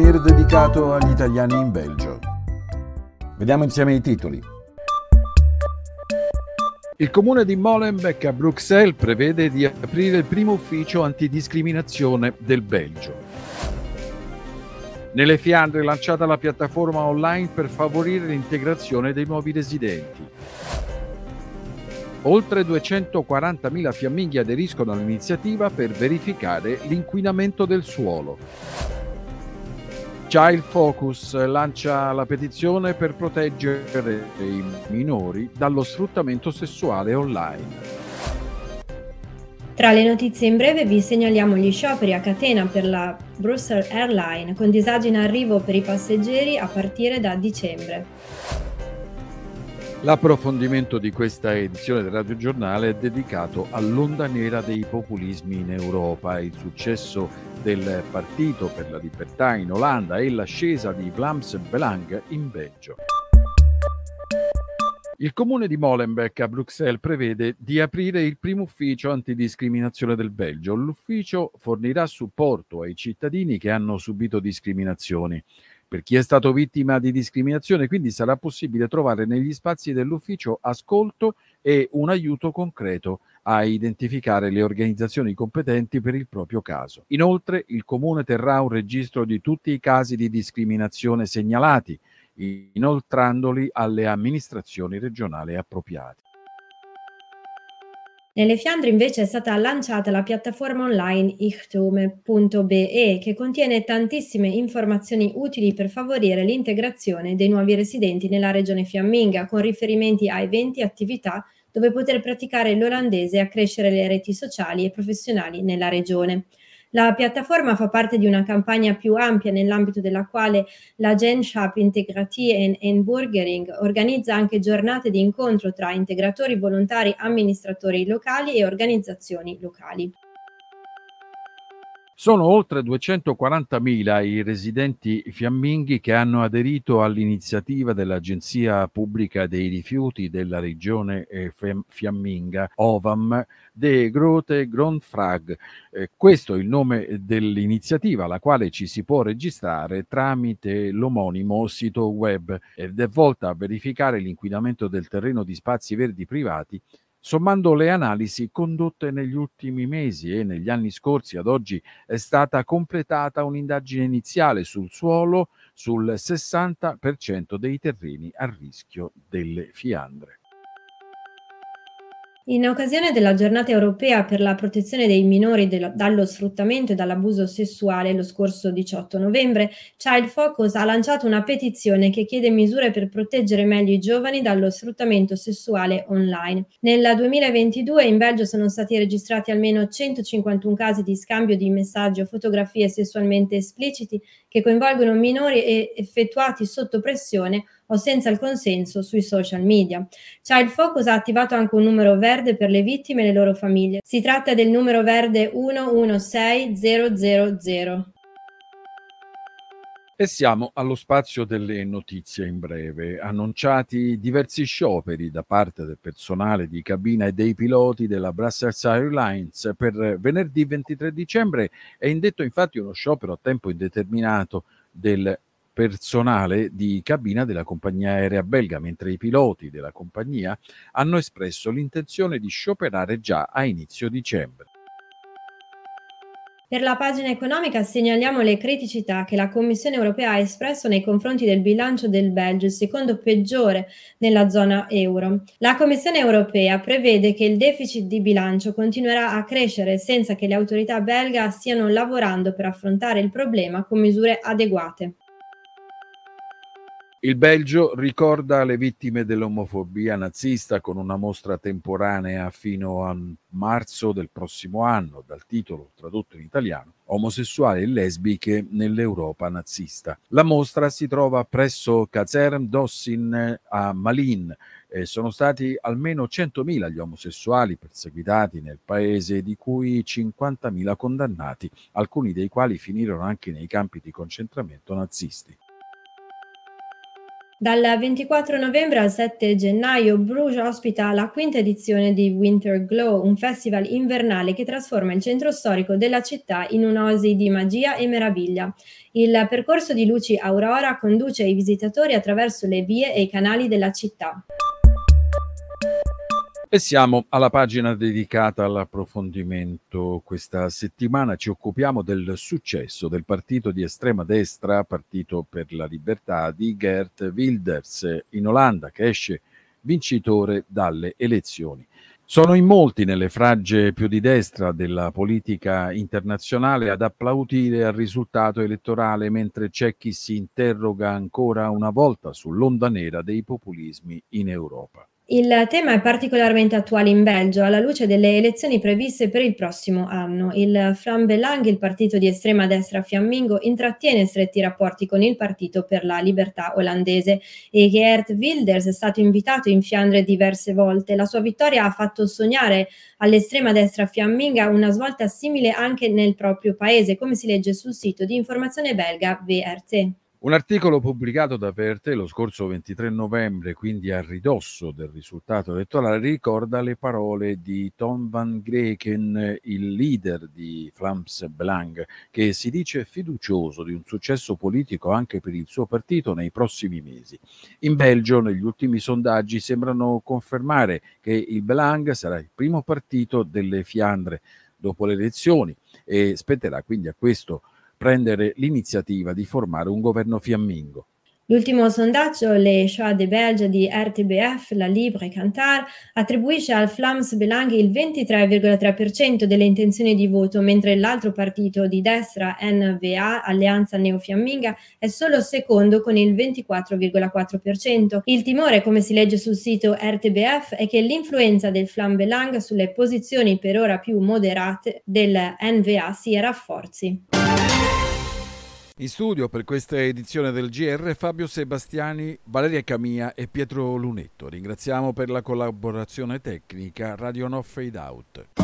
souvenir dedicato agli italiani in Belgio. Vediamo insieme i titoli. Il comune di Molenbeek a Bruxelles prevede di aprire il primo ufficio antidiscriminazione del Belgio. Nelle Fiandre è lanciata la piattaforma online per favorire l'integrazione dei nuovi residenti. Oltre 240.000 fiamminghi aderiscono all'iniziativa per verificare l'inquinamento del suolo. Child Focus lancia la petizione per proteggere i minori dallo sfruttamento sessuale online. Tra le notizie in breve vi segnaliamo gli scioperi a catena per la Brussels Airline con disagi in arrivo per i passeggeri a partire da dicembre. L'approfondimento di questa edizione del Radio Giornale è dedicato all'onda nera dei populismi in Europa, il successo del Partito per la Libertà in Olanda e l'ascesa di Vlaams Belang in Belgio. Il comune di Molenbeek a Bruxelles prevede di aprire il primo ufficio antidiscriminazione del Belgio. L'ufficio fornirà supporto ai cittadini che hanno subito discriminazioni per chi è stato vittima di discriminazione, quindi sarà possibile trovare negli spazi dell'ufficio ascolto e un aiuto concreto a identificare le organizzazioni competenti per il proprio caso. Inoltre il Comune terrà un registro di tutti i casi di discriminazione segnalati, inoltrandoli alle amministrazioni regionali appropriate. Nelle Fiandre invece è stata lanciata la piattaforma online ichtome.be che contiene tantissime informazioni utili per favorire l'integrazione dei nuovi residenti nella regione fiamminga con riferimenti a eventi e attività dove poter praticare l'olandese e accrescere le reti sociali e professionali nella regione. La piattaforma fa parte di una campagna più ampia nell'ambito della quale la Genshap Integratie en Enburgering organizza anche giornate di incontro tra integratori volontari, amministratori locali e organizzazioni locali. Sono oltre 240.000 i residenti fiamminghi che hanno aderito all'iniziativa dell'Agenzia Pubblica dei Rifiuti della regione eh, fiamminga, OVAM, De Grote Grondfrag. Eh, questo è il nome dell'iniziativa, alla quale ci si può registrare tramite l'omonimo sito web ed è volta a verificare l'inquinamento del terreno di spazi verdi privati Sommando le analisi condotte negli ultimi mesi e negli anni scorsi ad oggi è stata completata un'indagine iniziale sul suolo sul 60% dei terreni a rischio delle fiandre. In occasione della giornata europea per la protezione dei minori del, dallo sfruttamento e dall'abuso sessuale lo scorso 18 novembre, Child Focus ha lanciato una petizione che chiede misure per proteggere meglio i giovani dallo sfruttamento sessuale online. Nel 2022 in Belgio sono stati registrati almeno 151 casi di scambio di messaggi o fotografie sessualmente espliciti che coinvolgono minori e effettuati sotto pressione o senza il consenso sui social media. Child Focus ha attivato anche un numero verde per le vittime e le loro famiglie. Si tratta del numero verde 116000. E siamo allo spazio delle notizie in breve. Annunciati diversi scioperi da parte del personale di cabina e dei piloti della Brussels Airlines per venerdì 23 dicembre. È indetto infatti uno sciopero a tempo indeterminato del personale di cabina della compagnia aerea belga, mentre i piloti della compagnia hanno espresso l'intenzione di scioperare già a inizio dicembre. Per la pagina economica segnaliamo le criticità che la Commissione europea ha espresso nei confronti del bilancio del Belgio, il secondo peggiore nella zona euro. La Commissione europea prevede che il deficit di bilancio continuerà a crescere senza che le autorità belga stiano lavorando per affrontare il problema con misure adeguate. Il Belgio ricorda le vittime dell'omofobia nazista con una mostra temporanea fino a marzo del prossimo anno, dal titolo tradotto in italiano Omosessuali e lesbiche nell'Europa nazista. La mostra si trova presso Kazerm Dossin a Malin. E sono stati almeno 100.000 gli omosessuali perseguitati nel paese, di cui 50.000 condannati, alcuni dei quali finirono anche nei campi di concentramento nazisti. Dal 24 novembre al 7 gennaio Bruges ospita la quinta edizione di Winter Glow, un festival invernale che trasforma il centro storico della città in un'oasi di magia e meraviglia. Il percorso di luci Aurora conduce i visitatori attraverso le vie e i canali della città. E siamo alla pagina dedicata all'approfondimento. Questa settimana ci occupiamo del successo del partito di estrema destra, Partito per la Libertà di Gert Wilders in Olanda, che esce vincitore dalle elezioni. Sono in molti nelle fragge più di destra della politica internazionale ad applaudire al risultato elettorale, mentre c'è chi si interroga ancora una volta sull'onda nera dei populismi in Europa. Il tema è particolarmente attuale in Belgio, alla luce delle elezioni previste per il prossimo anno. Il Flam Belang, il partito di estrema destra fiammingo, intrattiene stretti rapporti con il Partito per la Libertà olandese e Geert Wilders è stato invitato in Fiandre diverse volte. La sua vittoria ha fatto sognare all'estrema destra fiamminga una svolta simile anche nel proprio paese, come si legge sul sito di informazione belga VRT. Un articolo pubblicato da VRT lo scorso 23 novembre, quindi a ridosso del risultato elettorale, ricorda le parole di Tom van Greken, il leader di Flams Belang, che si dice fiducioso di un successo politico anche per il suo partito nei prossimi mesi. In Belgio, negli ultimi sondaggi, sembrano confermare che il Belang sarà il primo partito delle Fiandre dopo le elezioni e spetterà quindi a questo prendere l'iniziativa di formare un governo fiammingo. L'ultimo sondaggio, le Choix de Belge di RTBF, la Libre Cantar, attribuisce al Flams Belang il 23,3% delle intenzioni di voto, mentre l'altro partito di destra, NVA, Alleanza Neofiamminga, è solo secondo con il 24,4%. Il timore, come si legge sul sito RTBF, è che l'influenza del Flam Belang sulle posizioni per ora più moderate del NVA si rafforzi. In studio per questa edizione del GR Fabio Sebastiani, Valeria Camia e Pietro Lunetto. Ringraziamo per la collaborazione tecnica Radio No Fade Out.